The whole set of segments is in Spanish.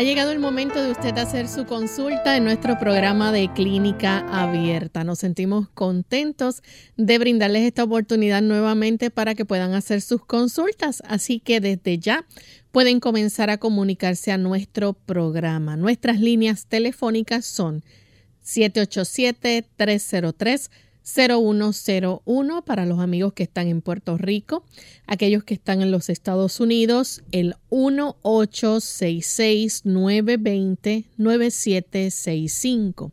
Ha llegado el momento de usted hacer su consulta en nuestro programa de clínica abierta. Nos sentimos contentos de brindarles esta oportunidad nuevamente para que puedan hacer sus consultas. Así que desde ya pueden comenzar a comunicarse a nuestro programa. Nuestras líneas telefónicas son 787 303 0101 para los amigos que están en Puerto Rico, aquellos que están en los Estados Unidos, el 1866-920-9765.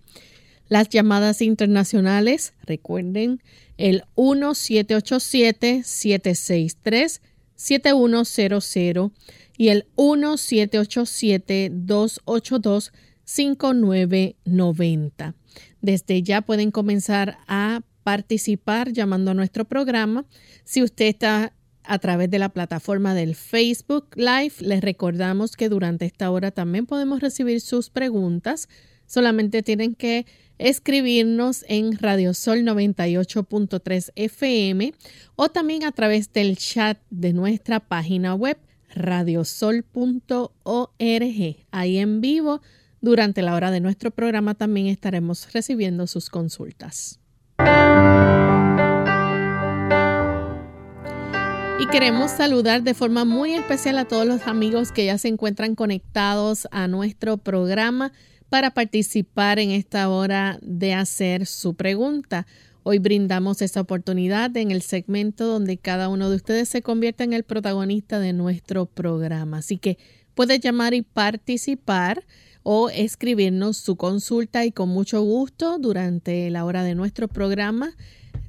Las llamadas internacionales, recuerden, el 1787-763-7100 y el 1787-282-5990. Desde ya pueden comenzar a participar llamando a nuestro programa. Si usted está a través de la plataforma del Facebook Live, les recordamos que durante esta hora también podemos recibir sus preguntas. Solamente tienen que escribirnos en Radiosol 98.3 FM o también a través del chat de nuestra página web radiosol.org. Ahí en vivo durante la hora de nuestro programa también estaremos recibiendo sus consultas. Y queremos saludar de forma muy especial a todos los amigos que ya se encuentran conectados a nuestro programa para participar en esta hora de hacer su pregunta. Hoy brindamos esta oportunidad en el segmento donde cada uno de ustedes se convierte en el protagonista de nuestro programa. Así que puede llamar y participar o escribirnos su consulta y con mucho gusto durante la hora de nuestro programa,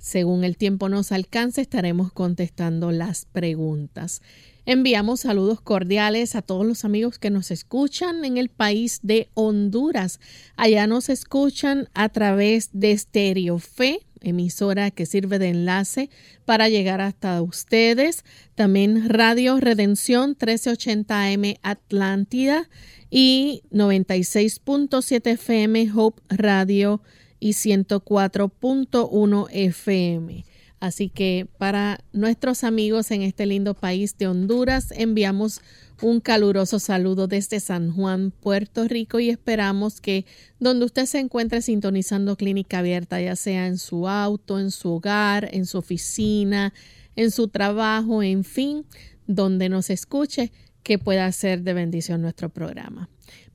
según el tiempo nos alcance, estaremos contestando las preguntas. Enviamos saludos cordiales a todos los amigos que nos escuchan en el país de Honduras. Allá nos escuchan a través de Stereo Fe, emisora que sirve de enlace para llegar hasta ustedes. También Radio Redención 1380 AM Atlántida y 96.7 FM Hope Radio y 104.1 FM. Así que para nuestros amigos en este lindo país de Honduras enviamos un caluroso saludo desde San Juan, Puerto Rico y esperamos que donde usted se encuentre sintonizando Clínica Abierta, ya sea en su auto, en su hogar, en su oficina, en su trabajo, en fin, donde nos escuche, que pueda ser de bendición nuestro programa.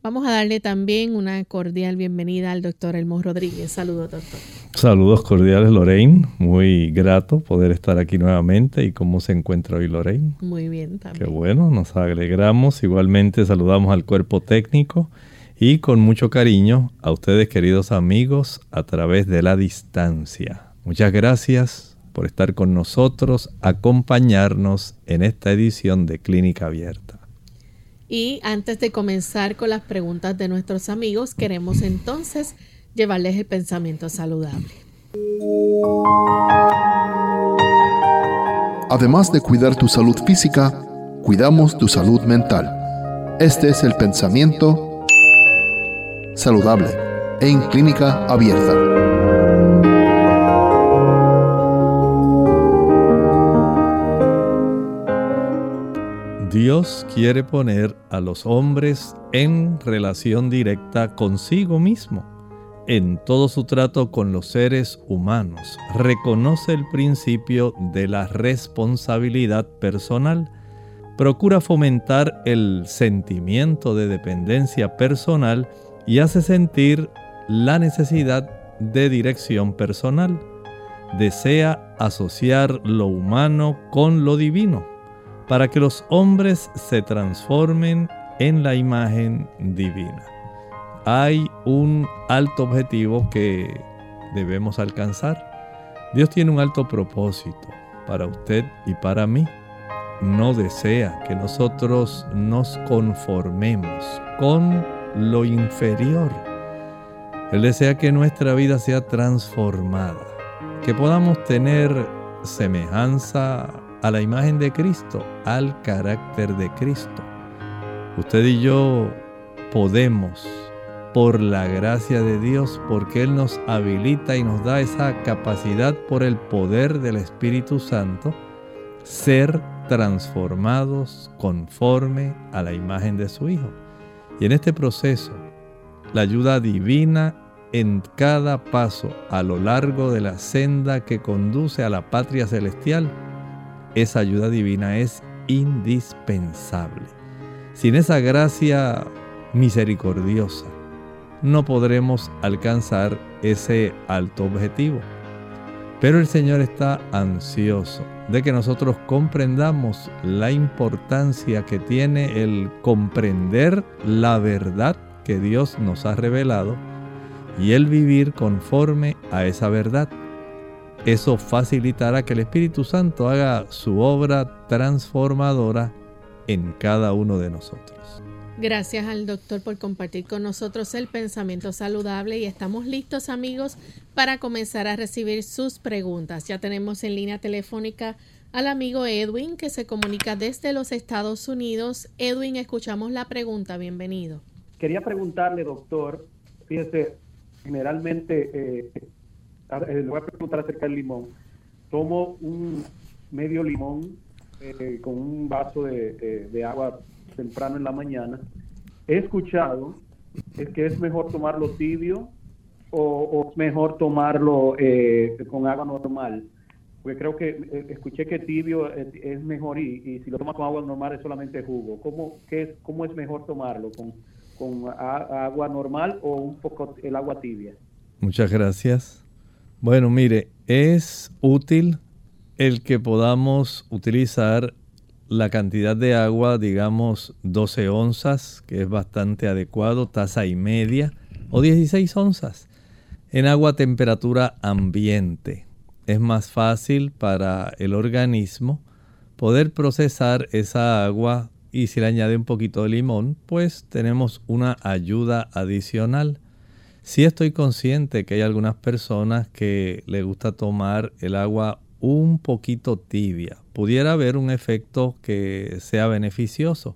Vamos a darle también una cordial bienvenida al doctor Elmo Rodríguez. Saludos, doctor. Saludos cordiales, Lorraine. Muy grato poder estar aquí nuevamente. ¿Y cómo se encuentra hoy, Lorraine? Muy bien, también. Qué bueno, nos alegramos. Igualmente saludamos al cuerpo técnico y con mucho cariño a ustedes, queridos amigos, a través de la distancia. Muchas gracias por estar con nosotros, acompañarnos en esta edición de Clínica Abierta. Y antes de comenzar con las preguntas de nuestros amigos, queremos entonces llevarles el pensamiento saludable. Además de cuidar tu salud física, cuidamos tu salud mental. Este es el pensamiento saludable en clínica abierta. Dios quiere poner a los hombres en relación directa consigo mismo. En todo su trato con los seres humanos, reconoce el principio de la responsabilidad personal, procura fomentar el sentimiento de dependencia personal y hace sentir la necesidad de dirección personal. Desea asociar lo humano con lo divino para que los hombres se transformen en la imagen divina. Hay un alto objetivo que debemos alcanzar. Dios tiene un alto propósito para usted y para mí. No desea que nosotros nos conformemos con lo inferior. Él desea que nuestra vida sea transformada, que podamos tener semejanza a la imagen de Cristo, al carácter de Cristo. Usted y yo podemos por la gracia de Dios, porque Él nos habilita y nos da esa capacidad por el poder del Espíritu Santo, ser transformados conforme a la imagen de su Hijo. Y en este proceso, la ayuda divina en cada paso a lo largo de la senda que conduce a la patria celestial, esa ayuda divina es indispensable. Sin esa gracia misericordiosa, no podremos alcanzar ese alto objetivo. Pero el Señor está ansioso de que nosotros comprendamos la importancia que tiene el comprender la verdad que Dios nos ha revelado y el vivir conforme a esa verdad. Eso facilitará que el Espíritu Santo haga su obra transformadora en cada uno de nosotros. Gracias al doctor por compartir con nosotros el pensamiento saludable y estamos listos amigos para comenzar a recibir sus preguntas. Ya tenemos en línea telefónica al amigo Edwin que se comunica desde los Estados Unidos. Edwin, escuchamos la pregunta. Bienvenido. Quería preguntarle, doctor, fíjese, generalmente, eh, eh, le voy a preguntar acerca del limón. Tomo un medio limón eh, con un vaso de, de agua temprano en la mañana, he escuchado es que es mejor tomarlo tibio o, mejor tomarlo eh, con agua normal. Porque creo que eh, escuché que tibio es, mejor y, si lo tomas con agua normal es solamente jugo. ¿Cómo, qué es, cómo es mejor tomarlo? ¿Con, con agua normal o un poco el agua tibia? Muchas gracias. Bueno, mire, es útil el que podamos utilizar la cantidad de agua, digamos 12 onzas, que es bastante adecuado, taza y media, o 16 onzas, en agua a temperatura ambiente. Es más fácil para el organismo poder procesar esa agua y si le añade un poquito de limón, pues tenemos una ayuda adicional. Si estoy consciente que hay algunas personas que le gusta tomar el agua un poquito tibia. Pudiera haber un efecto que sea beneficioso,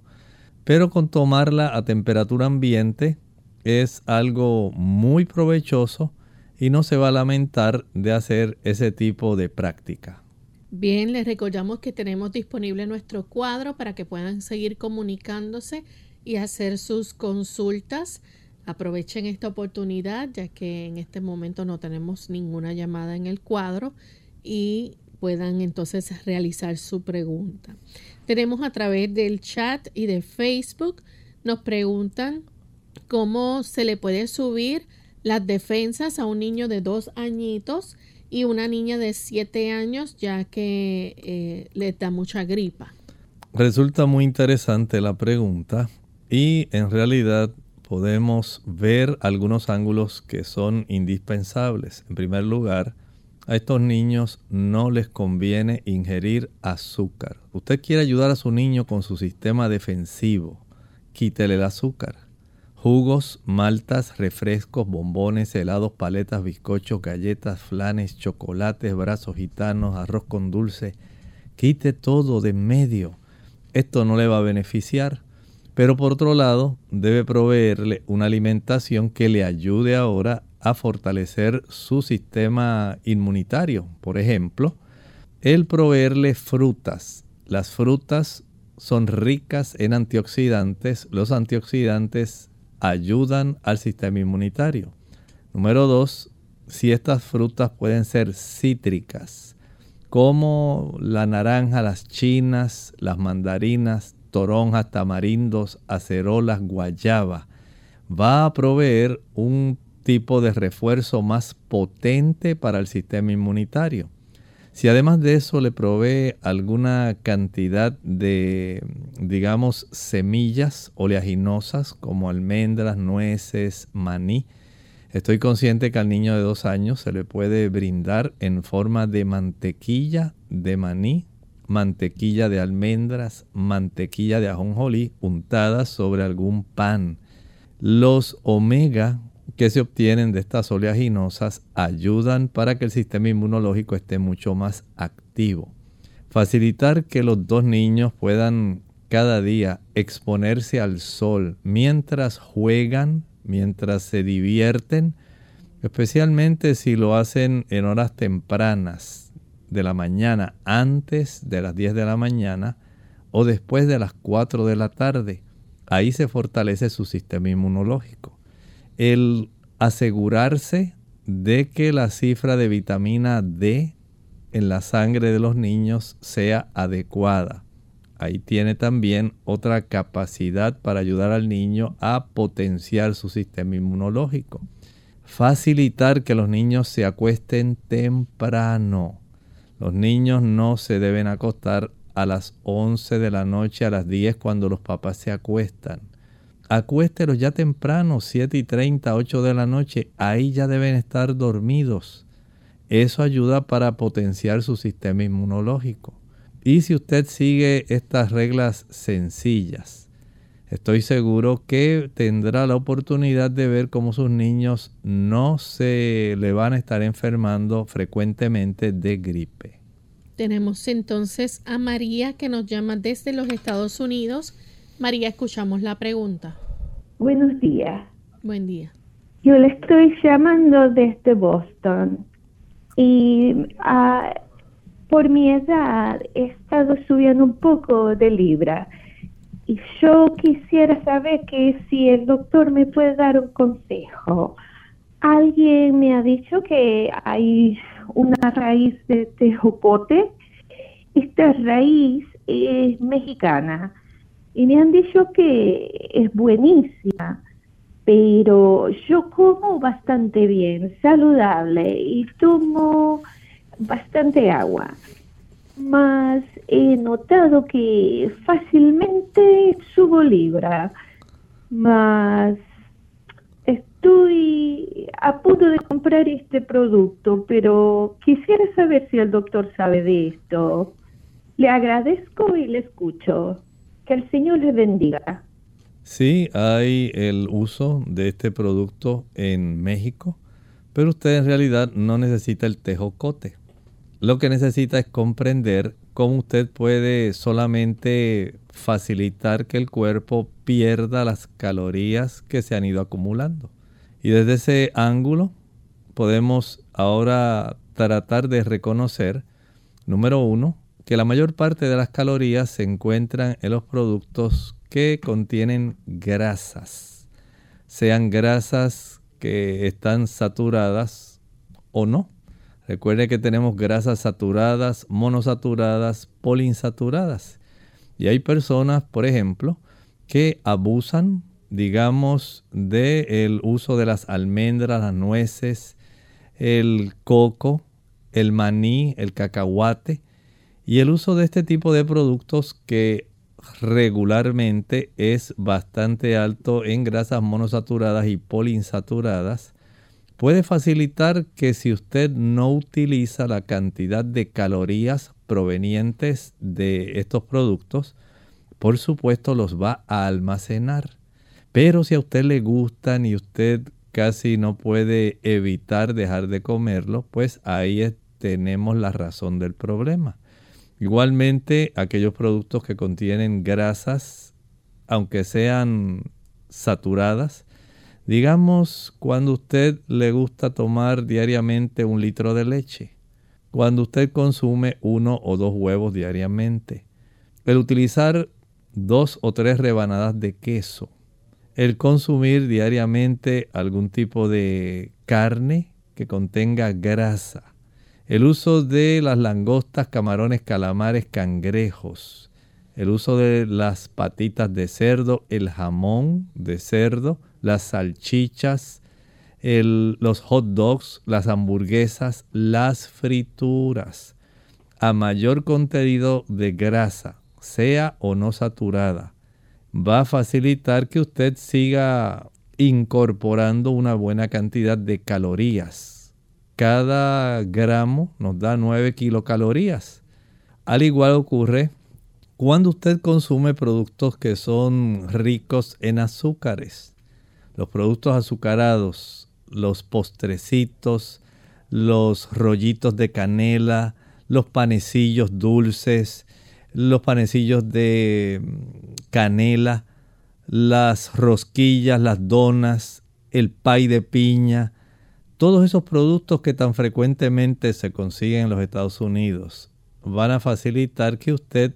pero con tomarla a temperatura ambiente es algo muy provechoso y no se va a lamentar de hacer ese tipo de práctica. Bien, les recordamos que tenemos disponible nuestro cuadro para que puedan seguir comunicándose y hacer sus consultas. Aprovechen esta oportunidad ya que en este momento no tenemos ninguna llamada en el cuadro y puedan entonces realizar su pregunta. Tenemos a través del chat y de Facebook, nos preguntan cómo se le puede subir las defensas a un niño de dos añitos y una niña de siete años ya que eh, le da mucha gripa. Resulta muy interesante la pregunta y en realidad podemos ver algunos ángulos que son indispensables. En primer lugar, a estos niños no les conviene ingerir azúcar. Usted quiere ayudar a su niño con su sistema defensivo. Quítele el azúcar. Jugos, maltas, refrescos, bombones, helados, paletas, bizcochos, galletas, flanes, chocolates, brazos gitanos, arroz con dulce. Quite todo de medio. Esto no le va a beneficiar. Pero por otro lado, debe proveerle una alimentación que le ayude ahora a fortalecer su sistema inmunitario. Por ejemplo, el proveerle frutas. Las frutas son ricas en antioxidantes. Los antioxidantes ayudan al sistema inmunitario. Número dos, si estas frutas pueden ser cítricas, como la naranja, las chinas, las mandarinas, toronjas, tamarindos, acerolas, guayaba, va a proveer un tipo de refuerzo más potente para el sistema inmunitario. Si además de eso le provee alguna cantidad de, digamos, semillas oleaginosas como almendras, nueces, maní, Estoy consciente que al niño de dos años se le puede brindar en forma de mantequilla de maní, mantequilla de almendras, mantequilla de ajonjolí untada sobre algún pan. Los omega que se obtienen de estas oleaginosas ayudan para que el sistema inmunológico esté mucho más activo. Facilitar que los dos niños puedan cada día exponerse al sol mientras juegan, mientras se divierten, especialmente si lo hacen en horas tempranas de la mañana, antes de las 10 de la mañana o después de las 4 de la tarde. Ahí se fortalece su sistema inmunológico. El asegurarse de que la cifra de vitamina D en la sangre de los niños sea adecuada ahí tiene también otra capacidad para ayudar al niño a potenciar su sistema inmunológico. Facilitar que los niños se acuesten temprano. Los niños no se deben acostar a las 11 de la noche, a las 10 cuando los papás se acuestan. Acuéstelos ya temprano, 7 y 30, 8 de la noche. Ahí ya deben estar dormidos. Eso ayuda para potenciar su sistema inmunológico. Y si usted sigue estas reglas sencillas, estoy seguro que tendrá la oportunidad de ver cómo sus niños no se le van a estar enfermando frecuentemente de gripe. Tenemos entonces a María que nos llama desde los Estados Unidos. María, escuchamos la pregunta. Buenos días. Buen día. Yo le estoy llamando desde Boston y uh, por mi edad he estado subiendo un poco de libra y yo quisiera saber que si el doctor me puede dar un consejo. Alguien me ha dicho que hay una raíz de tejocote. Esta raíz es mexicana y me han dicho que es buenísima, pero yo como bastante bien, saludable y tomo bastante agua, mas he notado que fácilmente subo libra, mas estoy a punto de comprar este producto, pero quisiera saber si el doctor sabe de esto. Le agradezco y le escucho. Que el Señor le bendiga. Sí, hay el uso de este producto en México, pero usted en realidad no necesita el tejocote. Lo que necesita es comprender cómo usted puede solamente facilitar que el cuerpo pierda las calorías que se han ido acumulando. Y desde ese ángulo podemos ahora tratar de reconocer, número uno, que la mayor parte de las calorías se encuentran en los productos que contienen grasas, sean grasas que están saturadas o no. Recuerde que tenemos grasas saturadas, monosaturadas, poliinsaturadas. Y hay personas, por ejemplo, que abusan, digamos, del uso de las almendras, las nueces, el coco, el maní, el cacahuate y el uso de este tipo de productos que regularmente es bastante alto en grasas monosaturadas y poliinsaturadas puede facilitar que si usted no utiliza la cantidad de calorías provenientes de estos productos, por supuesto los va a almacenar. Pero si a usted le gustan y usted casi no puede evitar dejar de comerlo, pues ahí tenemos la razón del problema. Igualmente, aquellos productos que contienen grasas, aunque sean saturadas, Digamos cuando usted le gusta tomar diariamente un litro de leche, cuando usted consume uno o dos huevos diariamente, el utilizar dos o tres rebanadas de queso, el consumir diariamente algún tipo de carne que contenga grasa, el uso de las langostas, camarones, calamares, cangrejos, el uso de las patitas de cerdo, el jamón de cerdo, las salchichas, los hot dogs, las hamburguesas, las frituras. A mayor contenido de grasa, sea o no saturada, va a facilitar que usted siga incorporando una buena cantidad de calorías. Cada gramo nos da 9 kilocalorías. Al igual ocurre cuando usted consume productos que son ricos en azúcares. Los productos azucarados, los postrecitos, los rollitos de canela, los panecillos dulces, los panecillos de canela, las rosquillas, las donas, el pay de piña, todos esos productos que tan frecuentemente se consiguen en los Estados Unidos van a facilitar que usted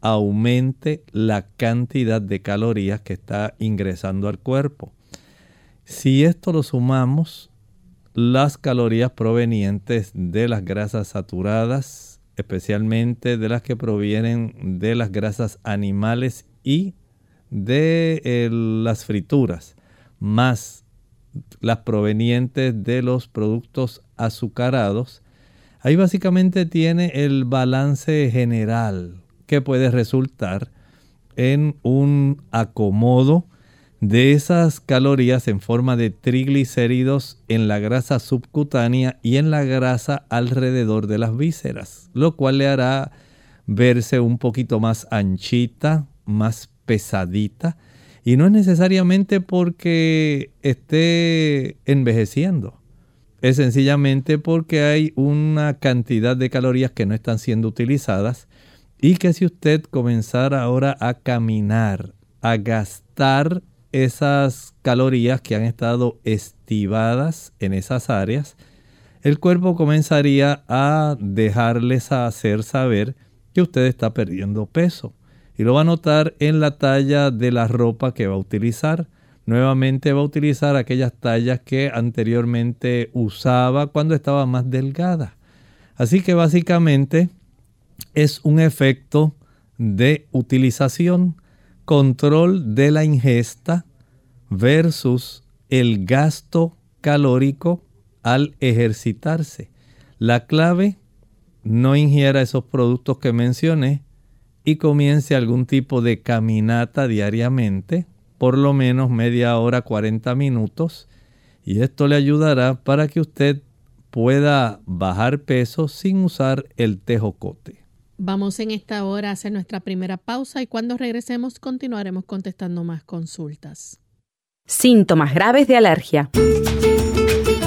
aumente la cantidad de calorías que está ingresando al cuerpo. Si esto lo sumamos, las calorías provenientes de las grasas saturadas, especialmente de las que provienen de las grasas animales y de las frituras, más las provenientes de los productos azucarados, ahí básicamente tiene el balance general que puede resultar en un acomodo de esas calorías en forma de triglicéridos en la grasa subcutánea y en la grasa alrededor de las vísceras, lo cual le hará verse un poquito más anchita, más pesadita, y no es necesariamente porque esté envejeciendo, es sencillamente porque hay una cantidad de calorías que no están siendo utilizadas y que si usted comenzara ahora a caminar, a gastar esas calorías que han estado estivadas en esas áreas, el cuerpo comenzaría a dejarles hacer saber que usted está perdiendo peso. Y lo va a notar en la talla de la ropa que va a utilizar. Nuevamente va a utilizar aquellas tallas que anteriormente usaba cuando estaba más delgada. Así que básicamente es un efecto de utilización control de la ingesta versus el gasto calórico al ejercitarse. La clave, no ingiera esos productos que mencioné y comience algún tipo de caminata diariamente, por lo menos media hora, 40 minutos, y esto le ayudará para que usted pueda bajar peso sin usar el tejocote. Vamos en esta hora a hacer nuestra primera pausa y cuando regresemos continuaremos contestando más consultas. Síntomas graves de alergia.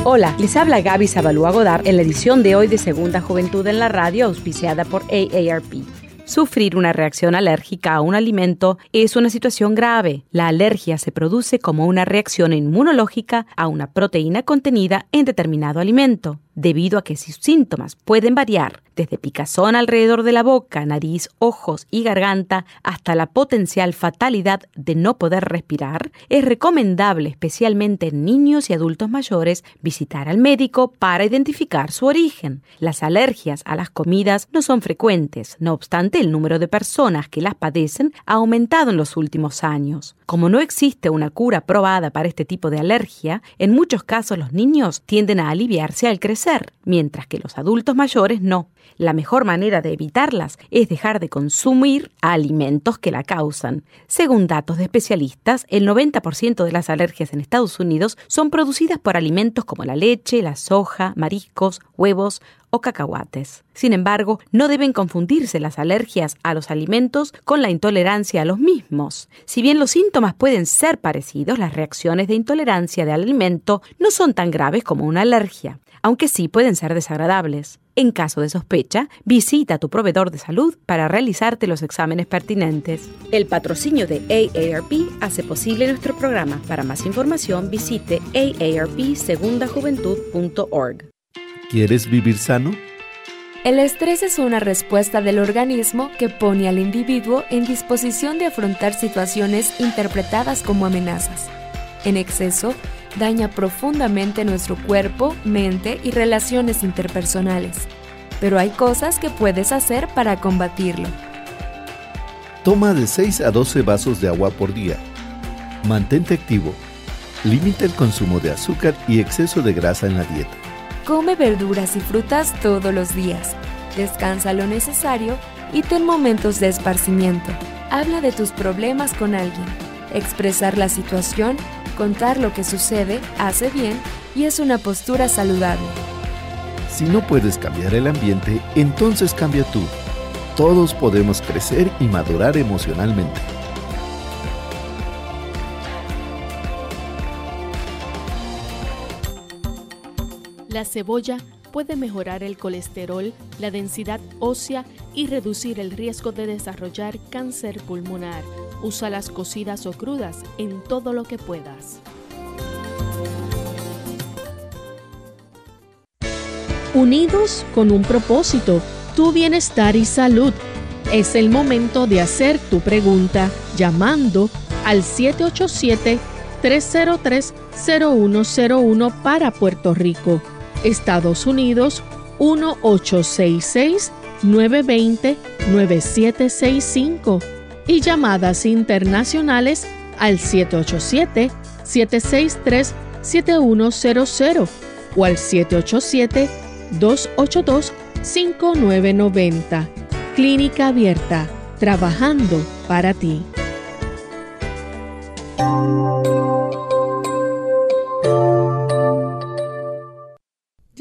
Hola, les habla Gaby Zabalúa Godard en la edición de hoy de Segunda Juventud en la Radio, auspiciada por AARP. Sufrir una reacción alérgica a un alimento es una situación grave. La alergia se produce como una reacción inmunológica a una proteína contenida en determinado alimento debido a que sus síntomas pueden variar desde picazón alrededor de la boca, nariz, ojos y garganta hasta la potencial fatalidad de no poder respirar, es recomendable, especialmente en niños y adultos mayores, visitar al médico para identificar su origen. Las alergias a las comidas no son frecuentes, no obstante el número de personas que las padecen ha aumentado en los últimos años. Como no existe una cura probada para este tipo de alergia, en muchos casos los niños tienden a aliviarse al crecer mientras que los adultos mayores no. La mejor manera de evitarlas es dejar de consumir alimentos que la causan. Según datos de especialistas, el 90% de las alergias en Estados Unidos son producidas por alimentos como la leche, la soja, mariscos, huevos o cacahuates. Sin embargo, no deben confundirse las alergias a los alimentos con la intolerancia a los mismos. Si bien los síntomas pueden ser parecidos, las reacciones de intolerancia del alimento no son tan graves como una alergia aunque sí pueden ser desagradables. En caso de sospecha, visita a tu proveedor de salud para realizarte los exámenes pertinentes. El patrocinio de AARP hace posible nuestro programa. Para más información, visite aarpsegundajuventud.org. ¿Quieres vivir sano? El estrés es una respuesta del organismo que pone al individuo en disposición de afrontar situaciones interpretadas como amenazas. En exceso, daña profundamente nuestro cuerpo, mente y relaciones interpersonales. Pero hay cosas que puedes hacer para combatirlo. Toma de 6 a 12 vasos de agua por día. Mantente activo. Limita el consumo de azúcar y exceso de grasa en la dieta. Come verduras y frutas todos los días. Descansa lo necesario y ten momentos de esparcimiento. Habla de tus problemas con alguien. Expresar la situación contar lo que sucede hace bien y es una postura saludable. Si no puedes cambiar el ambiente, entonces cambia tú. Todos podemos crecer y madurar emocionalmente. La cebolla puede mejorar el colesterol, la densidad ósea y reducir el riesgo de desarrollar cáncer pulmonar. Úsalas cocidas o crudas en todo lo que puedas. Unidos con un propósito, tu bienestar y salud. Es el momento de hacer tu pregunta llamando al 787-303-0101 para Puerto Rico Estados Unidos 1866-920-9765 y llamadas internacionales al 787-763-7100 o al 787-282-5990. Clínica Abierta, trabajando para ti.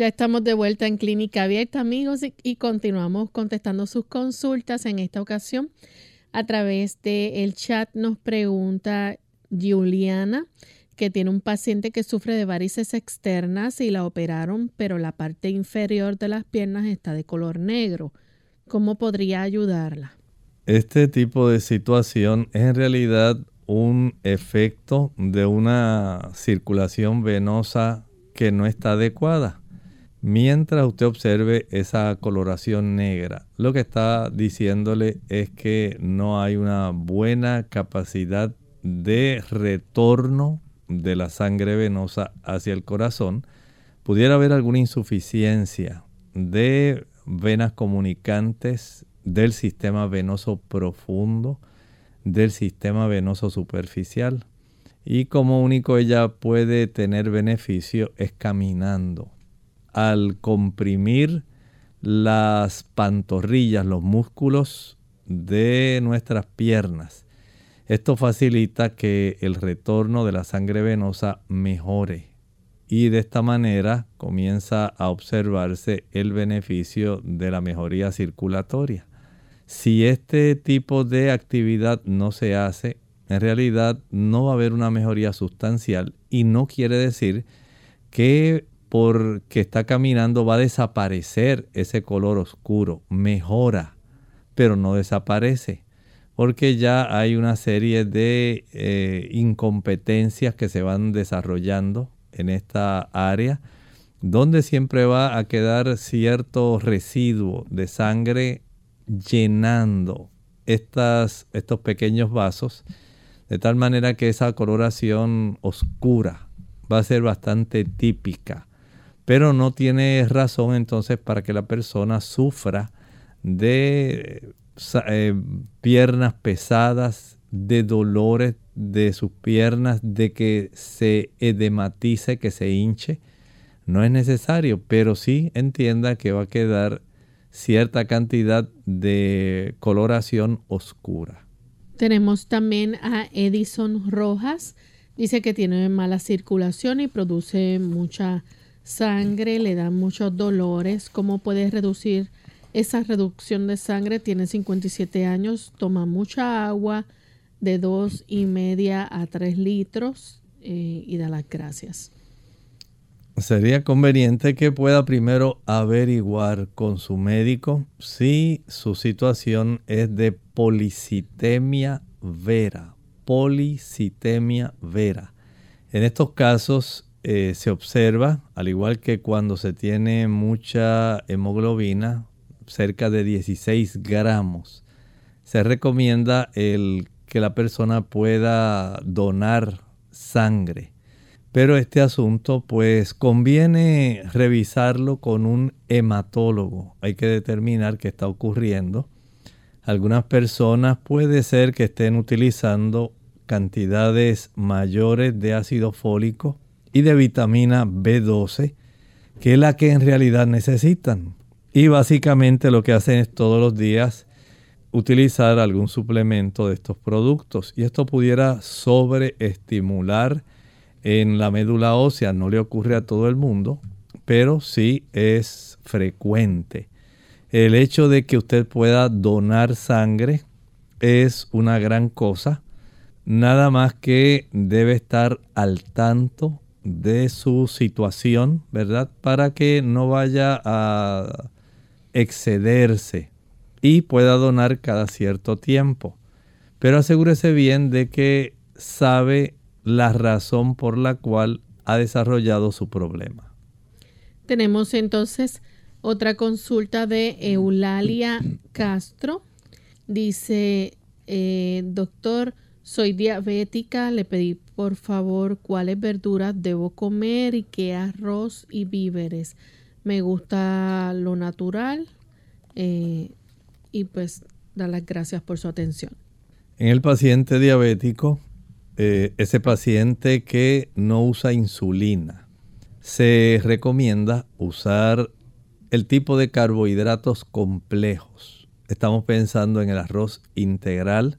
Ya estamos de vuelta en Clínica Abierta, amigos, y, continuamos contestando sus consultas. En esta ocasión, a través del chat, nos pregunta Juliana que tiene un paciente que sufre de varices externas y la operaron, pero la parte inferior de las piernas está de color negro. ¿Cómo podría ayudarla? Este tipo de situación es en realidad un efecto de una circulación venosa que no está adecuada Mientras usted observe esa coloración negra, lo que está diciéndole es que no hay una buena capacidad de retorno de la sangre venosa hacia el corazón. Pudiera haber alguna insuficiencia de venas comunicantes del sistema venoso profundo, del sistema venoso superficial. Y como único ella puede tener beneficio es caminando al comprimir las pantorrillas, los músculos de nuestras piernas. Esto facilita que el retorno de la sangre venosa mejore y de esta manera comienza a observarse el beneficio de la mejoría circulatoria. Si este tipo de actividad no se hace, en realidad no va a haber una mejoría sustancial y no quiere decir que porque está caminando va a desaparecer ese color oscuro, mejora, pero no desaparece, porque ya hay una serie de eh, incompetencias que se van desarrollando en esta área, donde siempre va a quedar cierto residuo de sangre llenando estos pequeños vasos, de tal manera que esa coloración oscura va a ser bastante típica pero no tiene razón entonces para que la persona sufra de eh, piernas pesadas, de dolores de sus piernas, de que se edematice, que se hinche. No es necesario, pero sí entienda que va a quedar cierta cantidad de coloración oscura. Tenemos también a Edison Rojas. Dice que tiene mala circulación y produce mucha sangre, le dan muchos dolores. ¿Cómo puede reducir esa reducción de sangre? Tiene 57 años, toma mucha agua de dos y media a 3 litros eh, y da las gracias. Sería conveniente que pueda primero averiguar con su médico si su situación es de policitemia vera. Policitemia vera. En estos casos eh, se observa, al igual que cuando se tiene mucha hemoglobina, cerca de 16 gramos, se recomienda el que la persona pueda donar sangre. Pero este asunto pues conviene revisarlo con un hematólogo. Hay que determinar qué está ocurriendo. Algunas personas puede ser que estén utilizando cantidades mayores de ácido fólico y de vitamina B12, que es la que en realidad necesitan. Y básicamente lo que hacen es todos los días utilizar algún suplemento de estos productos. Y esto pudiera sobreestimular en la médula ósea no le ocurre a todo el mundo, pero sí es frecuente. El hecho de que usted pueda donar sangre es una gran cosa. Nada más que debe estar al tanto de su situación, ¿verdad? Para que no vaya a excederse y pueda donar cada cierto tiempo. Pero asegúrese bien de que sabe la razón por la cual ha desarrollado su problema. Tenemos entonces otra consulta de Eulalia Castro. Dice, eh, doctor, soy diabética, le pedí por favor cuáles verduras debo comer y qué arroz y víveres. Me gusta lo natural eh, y pues dar las gracias por su atención. En el paciente diabético, eh, ese paciente que no usa insulina, se recomienda usar el tipo de carbohidratos complejos. Estamos pensando en el arroz integral,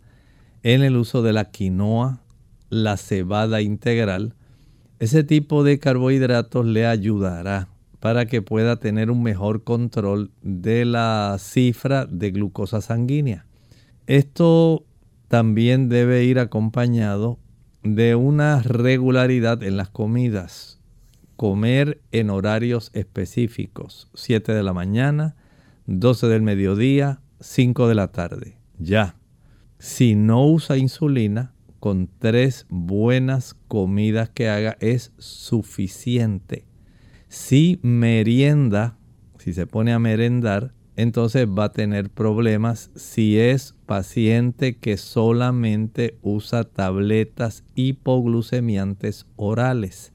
en el uso de la quinoa, la cebada integral. Ese tipo de carbohidratos le ayudará para que pueda tener un mejor control de la cifra de glucosa sanguínea. Esto también debe ir acompañado de una regularidad en las comidas comer en horarios específicos. 7 de la mañana, 12 del mediodía, 5 de la tarde. Ya. Si no usa insulina, con tres buenas comidas que haga es suficiente. Si merienda, si se pone a merendar, entonces va a tener problemas si es paciente que solamente usa tabletas hipoglucemiantes orales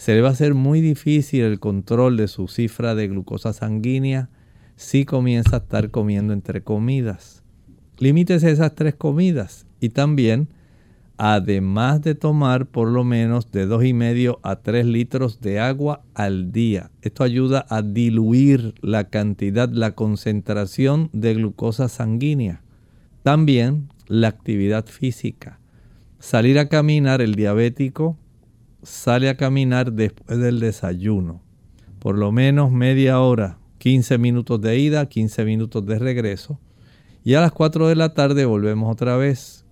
se le va a hacer muy difícil el control de su cifra de glucosa sanguínea si comienza a estar comiendo entre comidas. Limítese esas tres comidas y también, además de tomar por lo menos de dos y medio a 3 litros de agua al día. Esto ayuda a diluir la cantidad, la concentración de glucosa sanguínea. También la actividad física. Salir a caminar el diabético sale a caminar después del desayuno. Por lo menos media hora, 15 minutos de ida, 15 minutos de regreso. Y a las 4 de la tarde volvemos otra vez.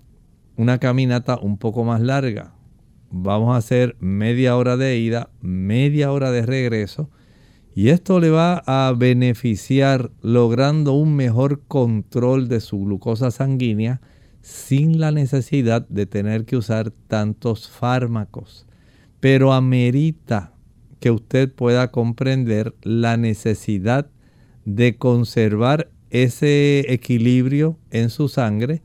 Una caminata un poco más larga. Vamos a hacer media hora de ida, media hora de regreso. Y esto le va a beneficiar logrando un mejor control de su glucosa sanguínea sin la necesidad de tener que usar tantos fármacos pero amerita que usted pueda comprender la necesidad de conservar ese equilibrio en su sangre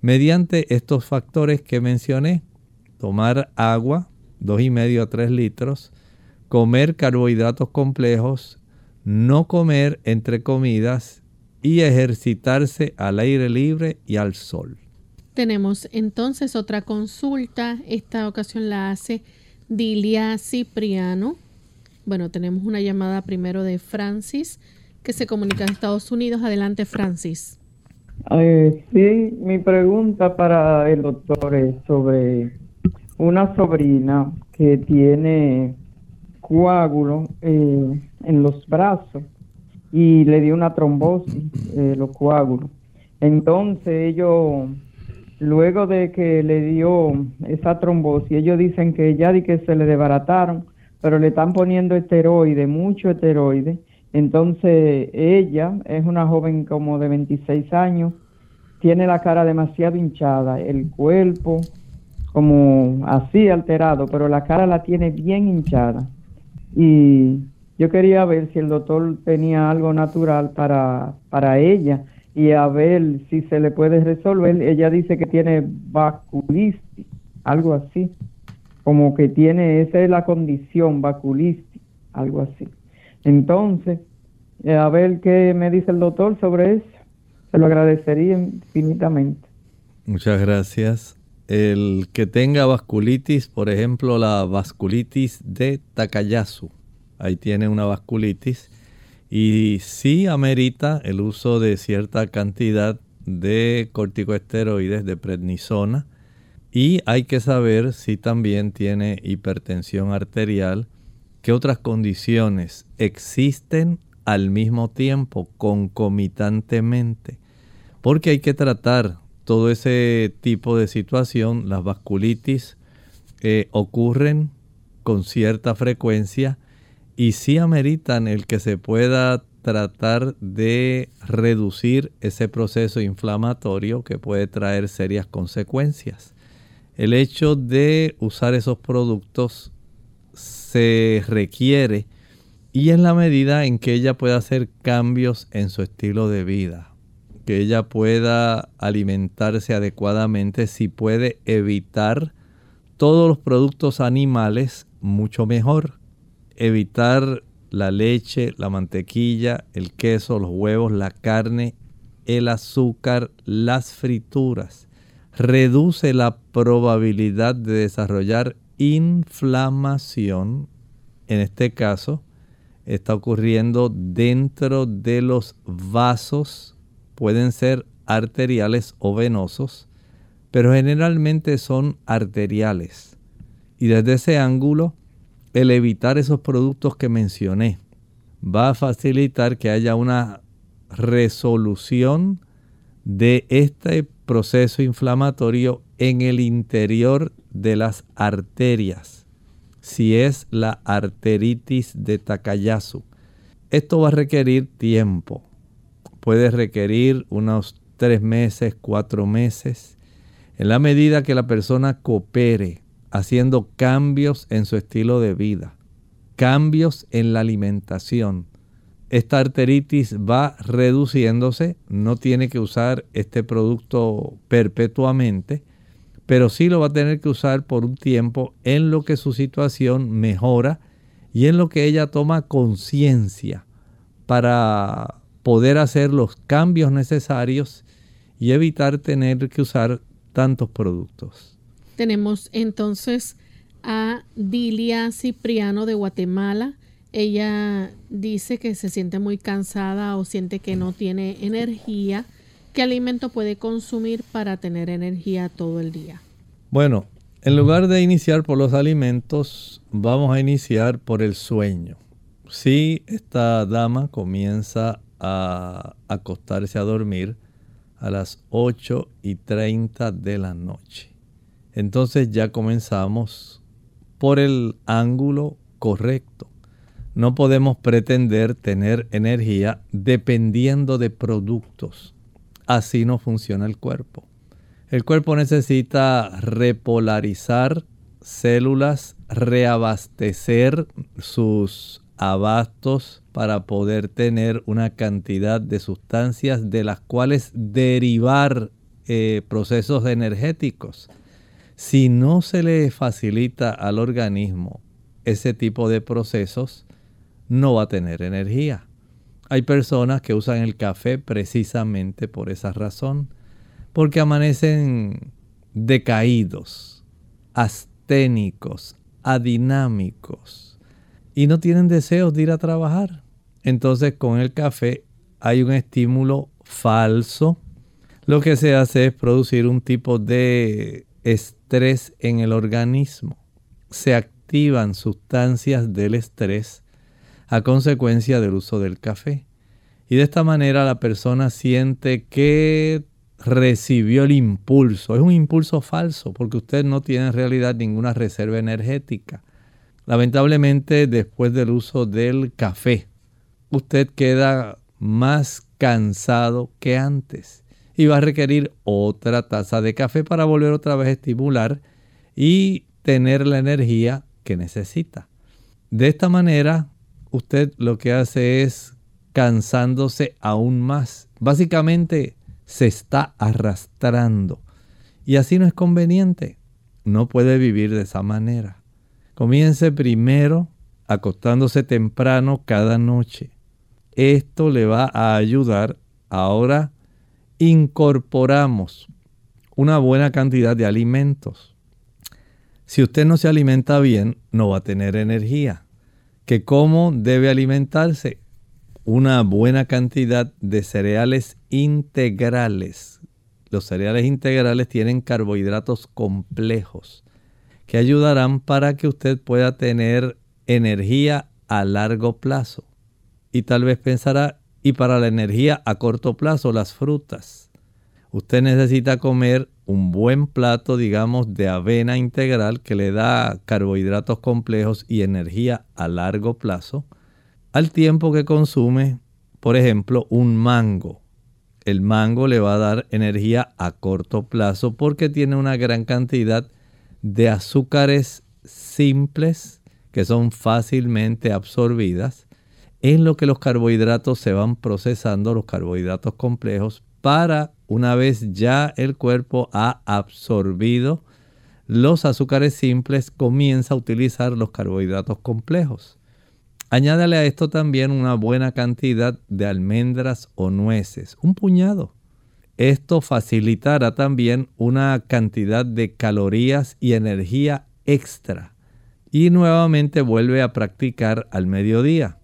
mediante estos factores que mencioné. Tomar agua, dos y medio a 3 litros, comer carbohidratos complejos, no comer entre comidas y ejercitarse al aire libre y al sol. Tenemos entonces otra consulta. Esta ocasión la hace Dilia Cipriano. Bueno, tenemos una llamada primero de Francis que se comunica en Estados Unidos. Adelante, Francis. Eh, sí, mi pregunta para el doctor es sobre una sobrina que tiene coágulo eh, en los brazos y le dio una trombosis, eh, los coágulos. Entonces ellos luego de que le dio esa trombosis, ellos dicen que ya di que se le desbarataron, pero le están poniendo esteroide, mucho esteroide. Entonces ella es una joven como de 26 años, tiene la cara demasiado hinchada, el cuerpo como así alterado, pero la cara la tiene bien hinchada. Y yo quería ver si el doctor tenía algo natural para, para ella y a ver si se le puede resolver. Ella dice que tiene vasculitis, algo así, como que tiene, esa es la condición, vasculitis, algo así. Entonces, eh, a ver qué me dice el doctor sobre eso. Se lo agradecería infinitamente. Muchas gracias. El que tenga vasculitis, por ejemplo, la vasculitis de Takayasu, ahí tiene una vasculitis y sí amerita el uso de cierta cantidad de corticoesteroides de prednisona Y hay que saber si también tiene hipertensión arterial, qué otras condiciones existen al mismo tiempo, concomitantemente. Porque hay que tratar todo ese tipo de situación. Las vasculitis eh, ocurren con cierta frecuencia y sí ameritan el que se pueda tratar de reducir ese proceso inflamatorio que puede traer serias consecuencias. El hecho de usar esos productos se requiere y en la medida en que ella pueda hacer cambios en su estilo de vida, que ella pueda alimentarse adecuadamente, si puede evitar todos los productos animales, mucho mejor. Evitar la leche, la mantequilla, el queso, los huevos, la carne, el azúcar, las frituras. Reduce la probabilidad de desarrollar inflamación. En este caso, está ocurriendo dentro de los vasos. Pueden ser arteriales o venosos, pero generalmente son arteriales. Y desde ese ángulo, el evitar esos productos que mencioné va a facilitar que haya una resolución de este proceso inflamatorio en el interior de las arterias, si es la arteritis de Takayasu. Esto va a requerir tiempo. Puede requerir unos tres meses, cuatro meses. En la medida que la persona coopere haciendo cambios en su estilo de vida, cambios en la alimentación, esta arteritis va reduciéndose, no tiene que usar este producto perpetuamente, pero sí lo va a tener que usar por un tiempo en lo que su situación mejora y en lo que ella toma conciencia para poder hacer los cambios necesarios y evitar tener que usar tantos productos. Tenemos entonces a Dilia Cipriano de Guatemala. Ella dice que se siente muy cansada o siente que no tiene energía ¿Qué alimento puede consumir para tener energía todo el día? Bueno, en lugar de iniciar por los alimentos, vamos a iniciar por el sueño. Si esta dama comienza a acostarse a dormir a las 8 y 30 de la noche, entonces ya comenzamos por el ángulo correcto. No podemos pretender tener energía dependiendo de productos así no funciona el cuerpo. El cuerpo necesita repolarizar células, reabastecer sus abastos para poder tener una cantidad de sustancias de las cuales derivar eh, procesos energéticos. Si no se le facilita al organismo ese tipo de procesos, no va a tener energía. Hay personas que usan el café precisamente por esa razón, porque amanecen decaídos, asténicos, adinámicos y no tienen deseos de ir a trabajar. Entonces con el café hay un estímulo falso. Lo que se hace es producir un tipo de estrés en el organismo. Se activan sustancias del estrés a consecuencia del uso del café. Y de esta manera la persona siente que recibió el impulso. Es un impulso falso porque usted no tiene en realidad ninguna reserva energética. Lamentablemente después del uso del café, usted queda más cansado que antes y va a requerir otra taza de café para volver otra vez a estimular y tener la energía que necesita. De esta manera, usted lo que hace es cansándose aún más. Básicamente se está arrastrando. Y así no es conveniente. No puede vivir de esa manera. Comience primero acostándose temprano cada noche. Esto le va a ayudar. Ahora incorporamos una buena cantidad de alimentos. Si usted no se alimenta bien, no va a tener energía que cómo debe alimentarse una buena cantidad de cereales integrales. los cereales integrales tienen carbohidratos complejos que ayudarán para que usted pueda tener energía a largo plazo. Y tal vez pensará, y para la energía a corto plazo, las frutas. Usted necesita comer un buen plato, digamos, de avena integral que le da carbohidratos complejos y energía a largo plazo, al tiempo que consume, por ejemplo, un mango. El mango le va a dar energía a corto plazo porque tiene una gran cantidad de azúcares simples que son fácilmente absorbidas, en lo que los carbohidratos se van procesando, los carbohidratos complejos, para una vez ya el cuerpo ha absorbido los azúcares simples, comienza a utilizar los carbohidratos complejos. Añádale a esto también una buena cantidad de almendras o nueces, un puñado. Esto facilitará también una cantidad de calorías y energía extra. Y nuevamente vuelve a practicar al mediodía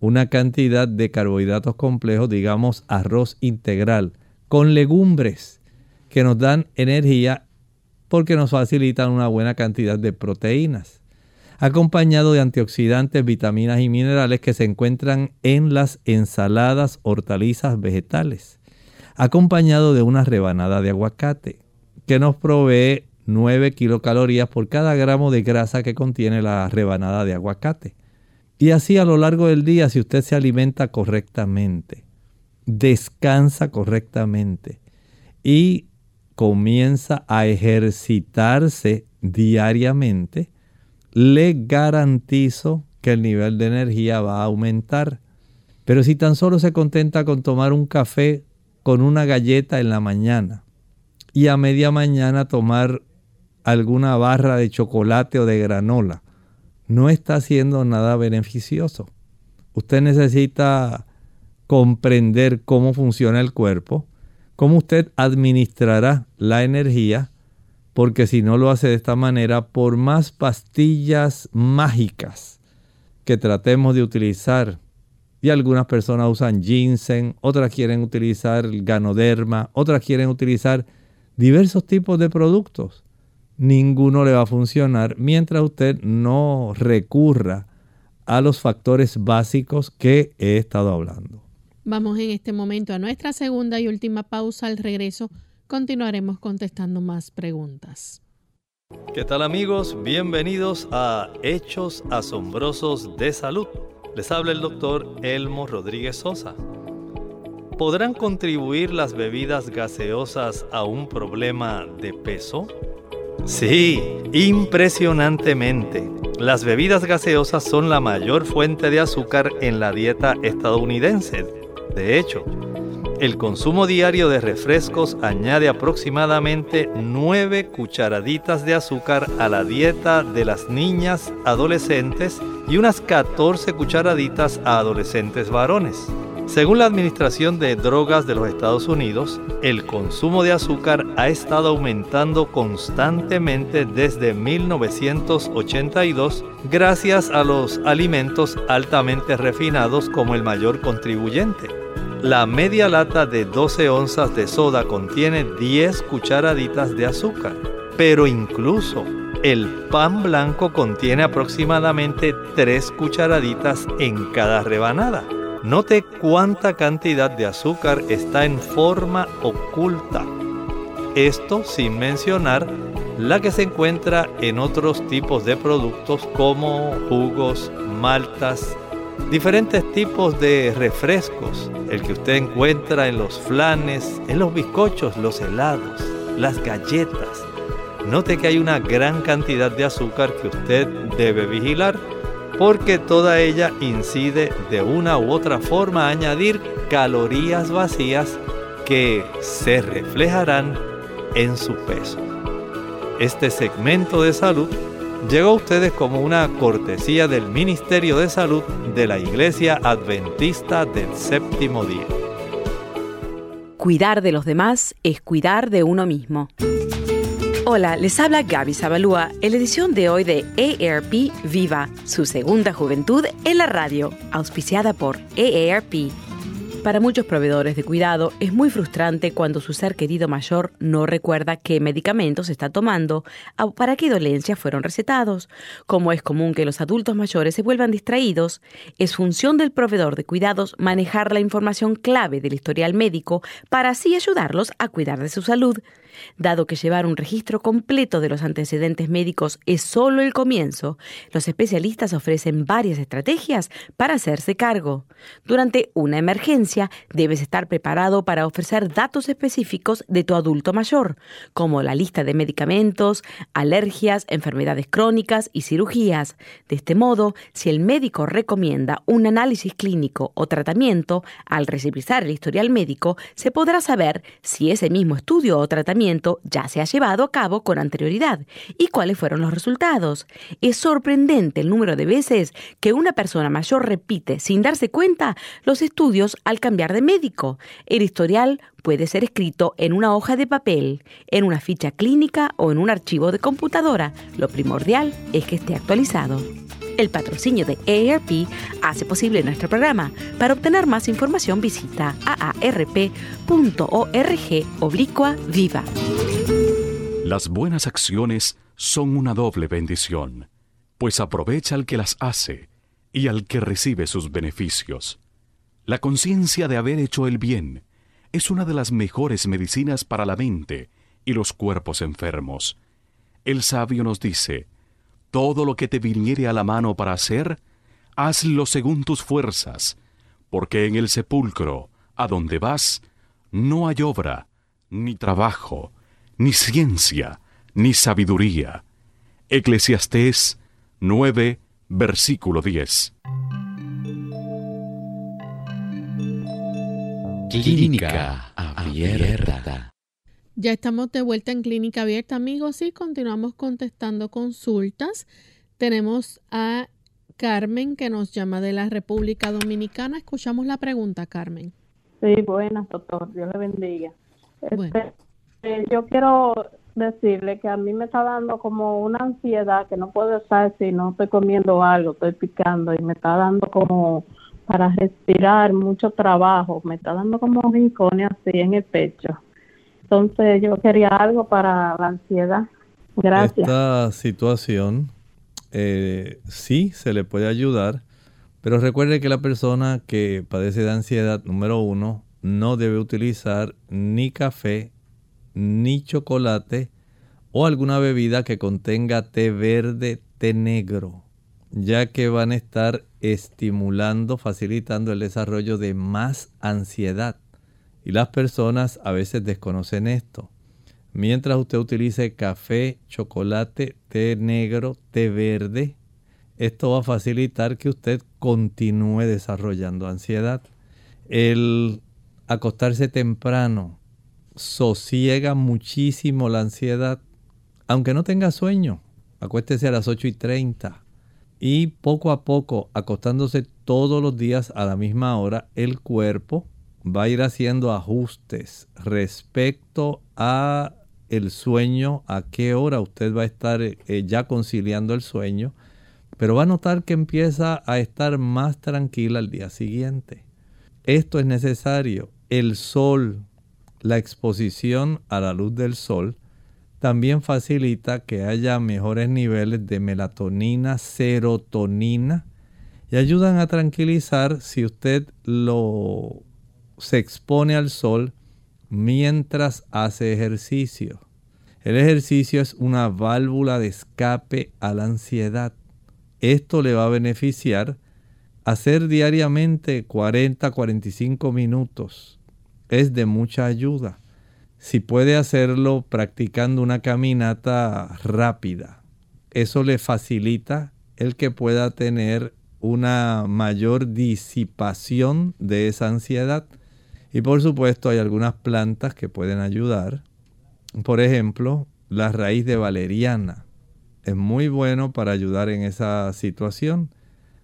una cantidad de carbohidratos complejos, digamos arroz integral, con legumbres que nos dan energía porque nos facilitan una buena cantidad de proteínas, acompañado de antioxidantes, vitaminas y minerales que se encuentran en las ensaladas, hortalizas, vegetales acompañado de una rebanada de aguacate, que nos provee 9 kilocalorías por cada gramo de grasa que contiene la rebanada de aguacate. Y así a lo largo del día, si usted se alimenta correctamente, descansa correctamente y comienza a ejercitarse diariamente, le garantizo que el nivel de energía va a aumentar. Pero si tan solo se contenta con tomar un café con una galleta en la mañana y a media mañana tomar alguna barra de chocolate o de granola, no está haciendo nada beneficioso. Usted necesita comprender cómo funciona el cuerpo, cómo usted administrará la energía, porque si no lo hace de esta manera, por más pastillas mágicas que tratemos de utilizar y algunas personas usan ginseng, otras quieren utilizar ganoderma, otras quieren utilizar diversos tipos de productos. Ninguno le va a funcionar mientras usted no recurra a los factores básicos que he estado hablando. Vamos en este momento a nuestra segunda y última pausa. Al regreso continuaremos contestando más preguntas. ¿Qué tal amigos? Bienvenidos a Hechos Asombrosos de Salud. Les habla el doctor Elmo Rodríguez Sosa. ¿Podrán contribuir las bebidas gaseosas a un problema de peso? Sí, impresionantemente. Las bebidas gaseosas son la mayor fuente de azúcar en la dieta estadounidense. De hecho, el consumo diario de refrescos añade aproximadamente 9 cucharaditas de azúcar a la dieta de las niñas adolescentes y unas 14 cucharaditas a adolescentes varones. Según la Administración de Drogas de los Estados Unidos, el consumo de azúcar ha estado aumentando constantemente desde 1982 gracias a los alimentos altamente refinados como el mayor contribuyente. La media lata de 12 onzas de soda contiene 10 cucharaditas de azúcar, pero incluso el pan blanco contiene aproximadamente 3 cucharaditas en cada rebanada. Note cuánta cantidad de azúcar está en forma oculta. Esto sin mencionar la que se encuentra en otros tipos de productos como jugos, maltas, diferentes tipos de refrescos, el que usted encuentra en los flanes, en los bizcochos, los helados, las galletas, Note que hay una gran cantidad de azúcar que usted debe vigilar porque toda ella incide de una u otra forma a añadir calorías vacías que se reflejarán en su peso. Este segmento de salud llegó a ustedes como una cortesía del Ministerio de Salud de la Iglesia Adventista del Séptimo Día. Cuidar de los demás es cuidar de uno mismo. Hola, les habla Gaby Zabalúa en la edición de hoy de AARP Viva, su segunda juventud en la radio, auspiciada por AARP. Para muchos proveedores de cuidado es muy frustrante cuando su ser querido mayor no recuerda qué medicamentos está tomando o para qué dolencias fueron recetados. Como es común que los adultos mayores se vuelvan distraídos, es función del proveedor de cuidados manejar la información clave del historial médico para así ayudarlos a cuidar de su salud. Dado que llevar un registro completo de los antecedentes médicos es solo el comienzo, los especialistas ofrecen varias estrategias para hacerse cargo. Durante una emergencia, debes estar preparado para ofrecer datos específicos de tu adulto mayor, como la lista de medicamentos, alergias, enfermedades crónicas y cirugías. De este modo, si el médico recomienda un análisis clínico o tratamiento, al revisar el historial médico, se podrá saber si ese mismo estudio o tratamiento ya se ha llevado a cabo con anterioridad y cuáles fueron los resultados. Es sorprendente el número de veces que una persona mayor repite sin darse cuenta los estudios al cambiar de médico. El historial puede ser escrito en una hoja de papel, en una ficha clínica o en un archivo de computadora. Lo primordial es que esté actualizado. El patrocinio de AARP hace posible nuestro programa. Para obtener más información visita aarp.org oblicua viva. Las buenas acciones son una doble bendición, pues aprovecha al que las hace y al que recibe sus beneficios. La conciencia de haber hecho el bien es una de las mejores medicinas para la mente y los cuerpos enfermos. El sabio nos dice, todo lo que te viniere a la mano para hacer, hazlo según tus fuerzas, porque en el sepulcro, a donde vas, no hay obra, ni trabajo, ni ciencia, ni sabiduría. Eclesiastés 9, versículo 10. Clínica abierta. Ya estamos de vuelta en Clínica Abierta, amigos, y continuamos contestando consultas. Tenemos a Carmen que nos llama de la República Dominicana. Escuchamos la pregunta, Carmen. Sí, buenas, doctor. Dios le bendiga. Este, eh, yo quiero decirle que a mí me está dando como una ansiedad que no puedo estar si no estoy comiendo algo, estoy picando y me está dando como para respirar mucho trabajo, me está dando como rincones así en el pecho. Entonces yo quería algo para la ansiedad. Gracias. Esta situación eh, sí se le puede ayudar, pero recuerde que la persona que padece de ansiedad, número uno, no debe utilizar ni café, ni chocolate o alguna bebida que contenga té verde, té negro, ya que van a estar estimulando, facilitando el desarrollo de más ansiedad. Y las personas a veces desconocen esto. Mientras usted utilice café, chocolate, té negro, té verde, esto va a facilitar que usted continúe desarrollando ansiedad. El acostarse temprano sosiega muchísimo la ansiedad. Aunque no tenga sueño, acuéstese a las 8 y 30. Y poco a poco, acostándose todos los días a la misma hora, el cuerpo va a ir haciendo ajustes respecto a el sueño, a qué hora usted va a estar eh, ya conciliando el sueño, pero va a notar que empieza a estar más tranquila el día siguiente. Esto es necesario. El sol, la exposición a la luz del sol, también facilita que haya mejores niveles de melatonina, serotonina y ayudan a tranquilizar si usted lo se expone al sol mientras hace ejercicio. El ejercicio es una válvula de escape a la ansiedad. Esto le va a beneficiar hacer diariamente 40-45 minutos. Es de mucha ayuda. Si puede hacerlo practicando una caminata rápida, eso le facilita el que pueda tener una mayor disipación de esa ansiedad y por supuesto hay algunas plantas que pueden ayudar. Por ejemplo, la raíz de valeriana es muy bueno para ayudar en esa situación.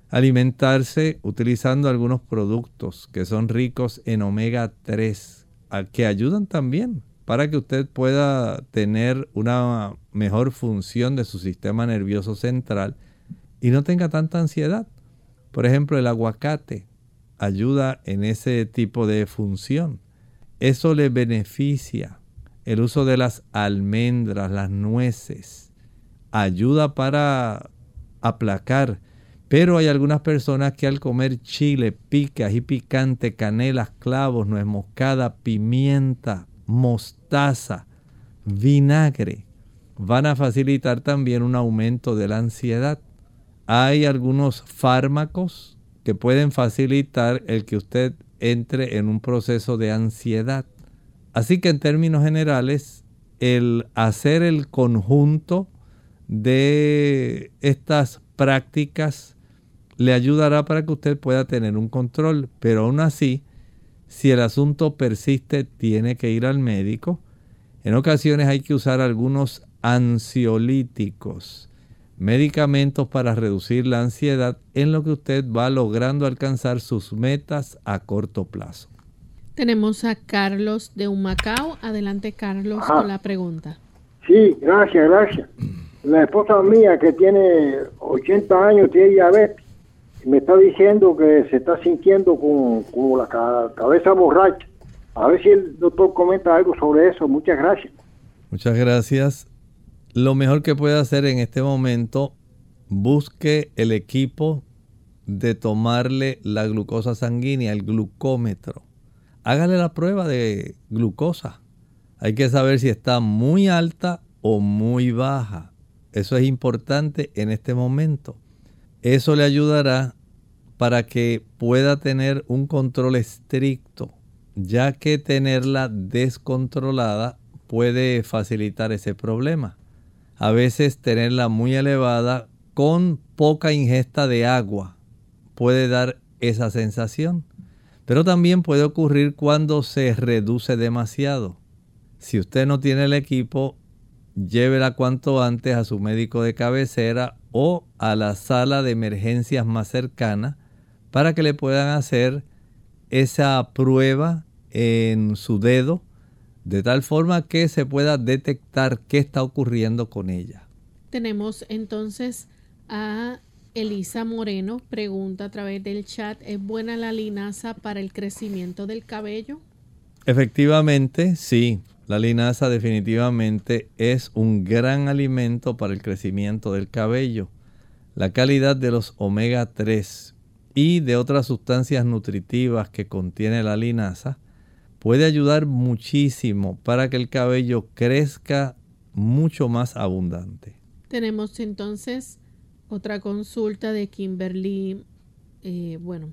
Alimentarse utilizando algunos productos que son ricos en omega 3, que ayudan también para que usted pueda tener una mejor función de su sistema nervioso central y no tenga tanta ansiedad. Por ejemplo, el aguacate ayuda en ese tipo de función. Eso le beneficia. El uso de las almendras, las nueces, ayuda para aplacar. Pero hay algunas personas que al comer chile, pica y picante, canelas, clavos, nuez moscada, pimienta, mostaza, vinagre, van a facilitar también un aumento de la ansiedad. Hay algunos fármacos que pueden facilitar el que usted entre en un proceso de ansiedad. Así que en términos generales, el hacer el conjunto de estas prácticas le ayudará para que usted pueda tener un control, pero aún así, si el asunto persiste, tiene que ir al médico. En ocasiones hay que usar algunos ansiolíticos, medicamentos para reducir la ansiedad en lo que usted va logrando alcanzar sus metas a corto plazo. Tenemos a Carlos de Humacao. Adelante, Carlos, con la pregunta. Sí, gracias, gracias. La esposa mía que tiene 80 años tiene diabetes. Me está diciendo que se está sintiendo con, con la cabeza borracha. A ver si el doctor comenta algo sobre eso. Muchas gracias. Muchas gracias. Lo mejor que puede hacer en este momento, busque el equipo de tomarle la glucosa sanguínea, el glucómetro. Hágale la prueba de glucosa. Hay que saber si está muy alta o muy baja. Eso es importante en este momento. Eso le ayudará para que pueda tener un control estricto, ya que tenerla descontrolada puede facilitar ese problema. A veces tenerla muy elevada con poca ingesta de agua puede dar esa sensación. Pero también puede ocurrir cuando se reduce demasiado. Si usted no tiene el equipo, llévela cuanto antes a su médico de cabecera o a la sala de emergencias más cercana para que le puedan hacer esa prueba en su dedo de tal forma que se pueda detectar qué está ocurriendo con ella. Tenemos entonces a Elisa Moreno, pregunta a través del chat, ¿es buena la linaza para el crecimiento del cabello? Efectivamente, sí. La linaza definitivamente es un gran alimento para el crecimiento del cabello. La calidad de los omega 3 y de otras sustancias nutritivas que contiene la linaza puede ayudar muchísimo para que el cabello crezca mucho más abundante. Tenemos entonces otra consulta de Kimberly. Eh, bueno,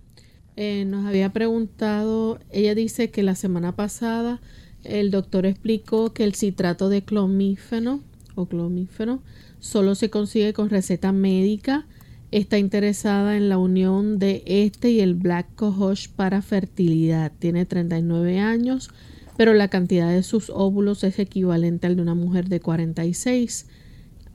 eh, nos había preguntado, ella dice que la semana pasada el doctor explicó que el citrato de clomífeno o clomífeno solo se consigue con receta médica está interesada en la unión de este y el Black Cohosh para fertilidad. Tiene 39 años, pero la cantidad de sus óvulos es equivalente al de una mujer de 46.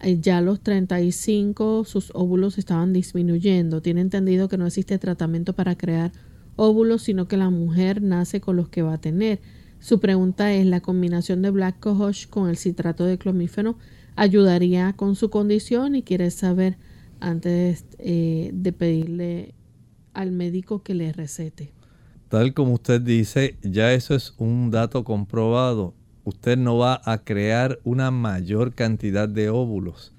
Eh, ya a los 35 sus óvulos estaban disminuyendo. Tiene entendido que no existe tratamiento para crear óvulos, sino que la mujer nace con los que va a tener. Su pregunta es, ¿la combinación de Black Cohosh con el citrato de clomífeno ayudaría con su condición? Y quiere saber antes eh, de pedirle al médico que le recete. Tal como usted dice, ya eso es un dato comprobado. Usted no va a crear una mayor cantidad de óvulos.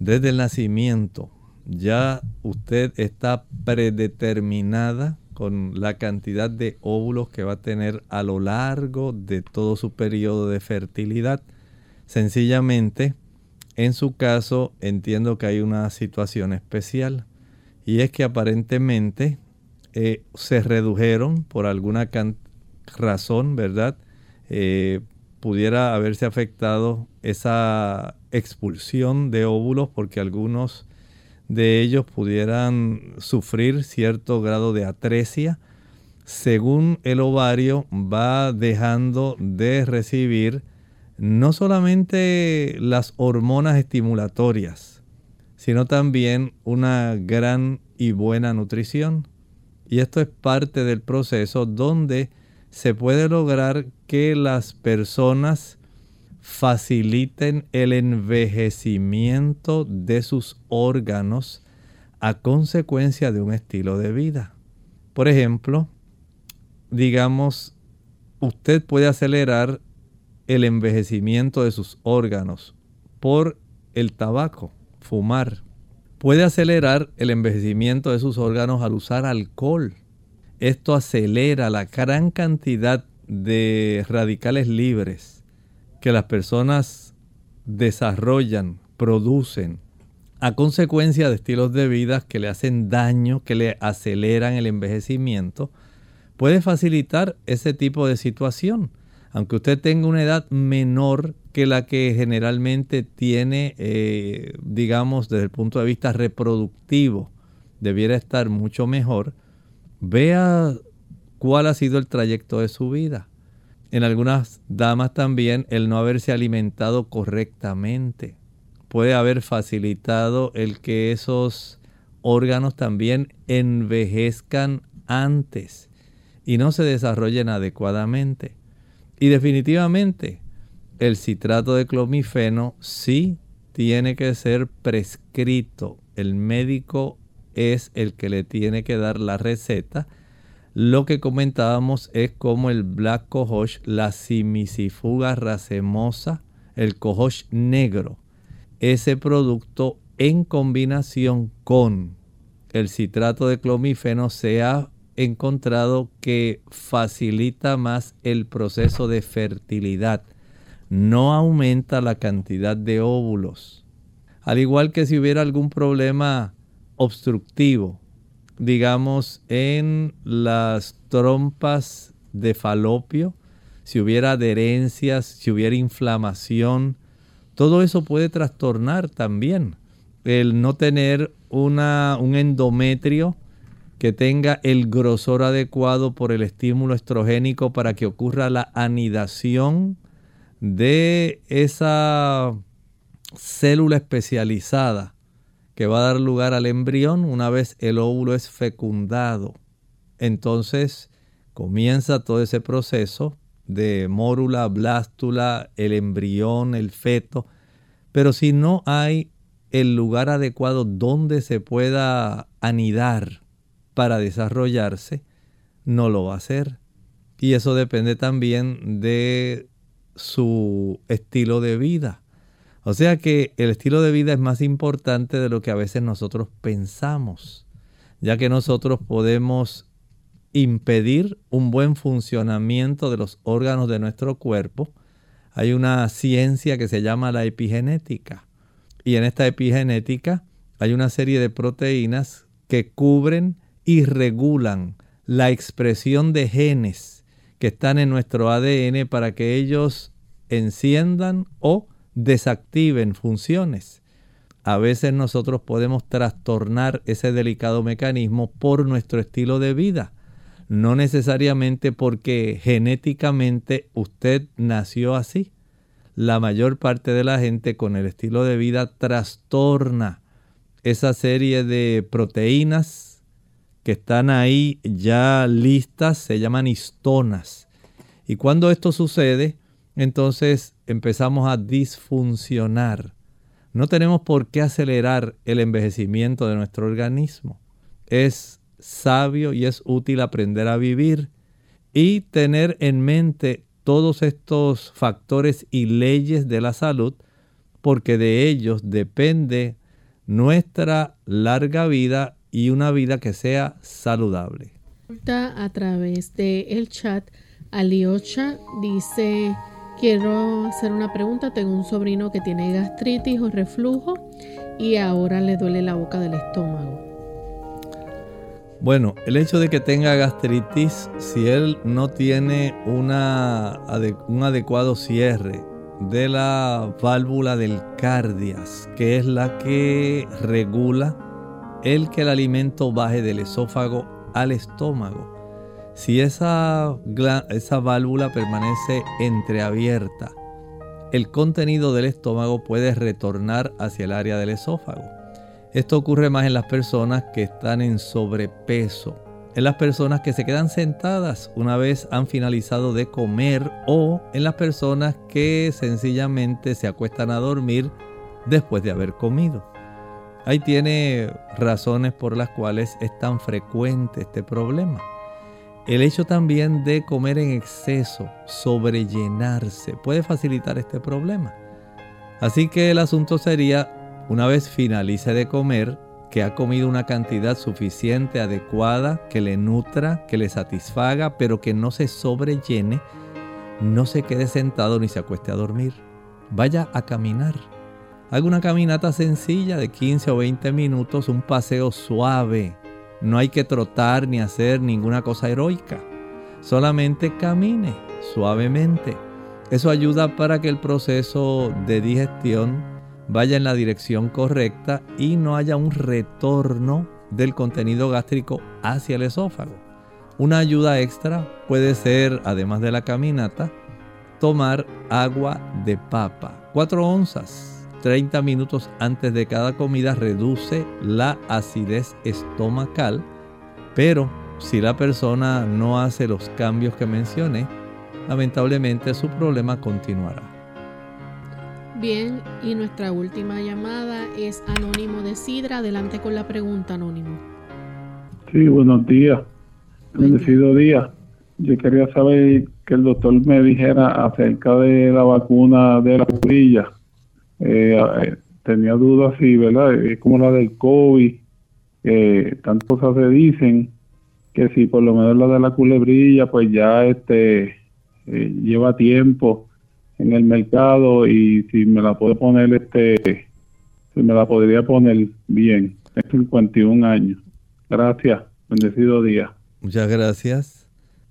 Desde el nacimiento ya usted está predeterminada con la cantidad de óvulos que va a tener a lo largo de todo su periodo de fertilidad. Sencillamente, en su caso, entiendo que hay una situación especial y es que aparentemente eh, se redujeron por alguna razón, ¿verdad? Eh, pudiera haberse afectado esa expulsión de óvulos porque algunos de ellos pudieran sufrir cierto grado de atresia según el ovario va dejando de recibir no solamente las hormonas estimulatorias, sino también una gran y buena nutrición. Y esto es parte del proceso donde se puede lograr que las personas faciliten el envejecimiento de sus órganos a consecuencia de un estilo de vida. Por ejemplo, digamos, usted puede acelerar el envejecimiento de sus órganos por el tabaco, fumar. Puede acelerar el envejecimiento de sus órganos al usar alcohol. Esto acelera la gran cantidad de radicales libres que las personas desarrollan, producen, a consecuencia de estilos de vida que le hacen daño, que le aceleran el envejecimiento, puede facilitar ese tipo de situación. Aunque usted tenga una edad menor que la que generalmente tiene, eh, digamos, desde el punto de vista reproductivo, debiera estar mucho mejor, vea cuál ha sido el trayecto de su vida. En algunas damas también el no haberse alimentado correctamente puede haber facilitado el que esos órganos también envejezcan antes y no se desarrollen adecuadamente. Y definitivamente el citrato de clomifeno sí tiene que ser prescrito. El médico es el que le tiene que dar la receta lo que comentábamos es como el Black Cohosh, la simisifuga racemosa, el Cohosh negro, ese producto en combinación con el citrato de clomífeno se ha encontrado que facilita más el proceso de fertilidad, no aumenta la cantidad de óvulos. Al igual que si hubiera algún problema obstructivo, digamos, en las trompas de falopio, si hubiera adherencias, si hubiera inflamación, todo eso puede trastornar también. El no tener una, un endometrio que tenga el grosor adecuado por el estímulo estrogénico para que ocurra la anidación de esa célula especializada que va a dar lugar al embrión una vez el óvulo es fecundado. Entonces comienza todo ese proceso de mórula, blástula, el embrión, el feto. Pero si no hay el lugar adecuado donde se pueda anidar para desarrollarse, no lo va a hacer. Y eso depende también de su estilo de vida. O sea que el estilo de vida es más importante de lo que a veces nosotros pensamos, ya que nosotros podemos impedir un buen funcionamiento de los órganos de nuestro cuerpo. Hay una ciencia que se llama la epigenética. Y en esta epigenética hay una serie de proteínas que cubren y regulan la expresión de genes que están en nuestro ADN para que ellos enciendan o desactiven funciones. A veces nosotros podemos trastornar ese delicado mecanismo por nuestro estilo de vida. No necesariamente porque genéticamente usted nació así. La mayor parte de la gente con el estilo de vida trastorna esa serie de proteínas que están ahí ya listas, se llaman histonas. Y cuando esto sucede, entonces empezamos a disfuncionar. No tenemos por qué acelerar el envejecimiento de nuestro organismo. Es sabio y es útil aprender a vivir y tener en mente todos estos factores y leyes de la salud, porque de ellos depende nuestra larga vida y una vida que sea saludable. A través del el chat, Aliocha dice Quiero hacer una pregunta. Tengo un sobrino que tiene gastritis o reflujo y ahora le duele la boca del estómago. Bueno, el hecho de que tenga gastritis, si él no tiene una, un adecuado cierre de la válvula del cardias, que es la que regula el que el alimento baje del esófago al estómago. Si esa, esa válvula permanece entreabierta, el contenido del estómago puede retornar hacia el área del esófago. Esto ocurre más en las personas que están en sobrepeso, en las personas que se quedan sentadas una vez han finalizado de comer o en las personas que sencillamente se acuestan a dormir después de haber comido. Ahí tiene razones por las cuales es tan frecuente este problema. El hecho también de comer en exceso, sobrellenarse, puede facilitar este problema. Así que el asunto sería, una vez finalice de comer, que ha comido una cantidad suficiente, adecuada, que le nutra, que le satisfaga, pero que no se sobrellene, no se quede sentado ni se acueste a dormir. Vaya a caminar. Haga una caminata sencilla de 15 o 20 minutos, un paseo suave. No hay que trotar ni hacer ninguna cosa heroica. Solamente camine suavemente. Eso ayuda para que el proceso de digestión vaya en la dirección correcta y no haya un retorno del contenido gástrico hacia el esófago. Una ayuda extra puede ser, además de la caminata, tomar agua de papa. 4 onzas, 30 minutos antes de cada comida reduce la acidez estomacal, pero si la persona no hace los cambios que mencioné, lamentablemente su problema continuará. Bien, y nuestra última llamada es Anónimo de Sidra. Adelante con la pregunta, Anónimo. Sí, buenos días. Bendecido día. Yo quería saber que el doctor me dijera acerca de la vacuna de la cubrilla. Eh, eh, tenía dudas si, ¿verdad? Es como la del COVID. Eh, tantas cosas se dicen que si por lo menos la de la culebrilla, pues ya este lleva tiempo en el mercado y si me la puedo poner, este, si me la podría poner bien. Tengo 51 años. Gracias. Bendecido día. Muchas gracias.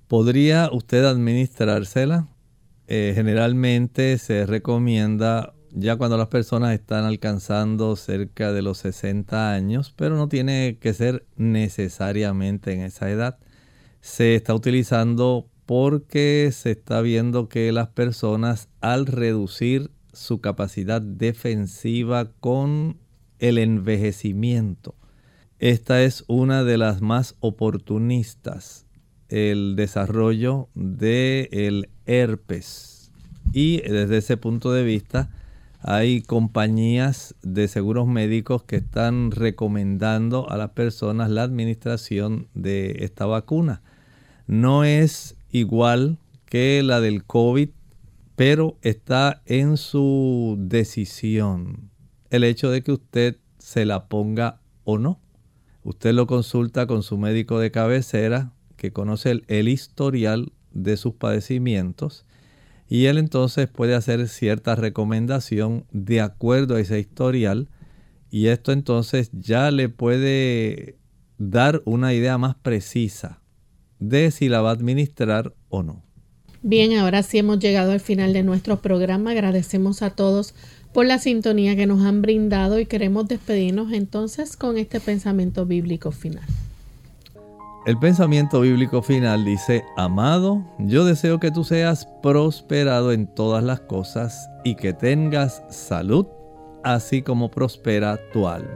¿Podría usted administrársela? Eh, generalmente se recomienda ya cuando las personas están alcanzando cerca de los 60 años, pero no tiene que ser necesariamente en esa edad. Se está utilizando porque se está viendo que las personas al reducir su capacidad defensiva con el envejecimiento, esta es una de las más oportunistas, el desarrollo del el herpes. Y desde ese punto de vista, hay compañías de seguros médicos que están recomendando a las personas la administración de esta vacuna. No es igual que la del COVID, pero está en su decisión el hecho de que usted se la ponga o no. Usted lo consulta con su médico de cabecera, que conoce el, historial de sus padecimientos, y él entonces puede hacer cierta recomendación de acuerdo a ese historial, y esto entonces ya le puede dar una idea más precisa de si la va a administrar o no. Bien, ahora sí hemos llegado al final de nuestro programa. Agradecemos a todos por la sintonía que nos han brindado y queremos despedirnos entonces con este pensamiento bíblico final. El pensamiento bíblico final dice, amado, yo deseo que tú seas prosperado en todas las cosas y que tengas salud, así como prospera tu alma.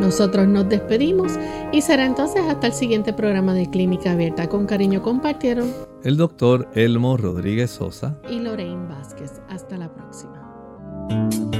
Nosotros nos despedimos y será entonces hasta el siguiente programa de Clínica Abierta. Con cariño compartieron el doctor Elmo Rodríguez Sosa y Lorraine Vázquez. Hasta la próxima.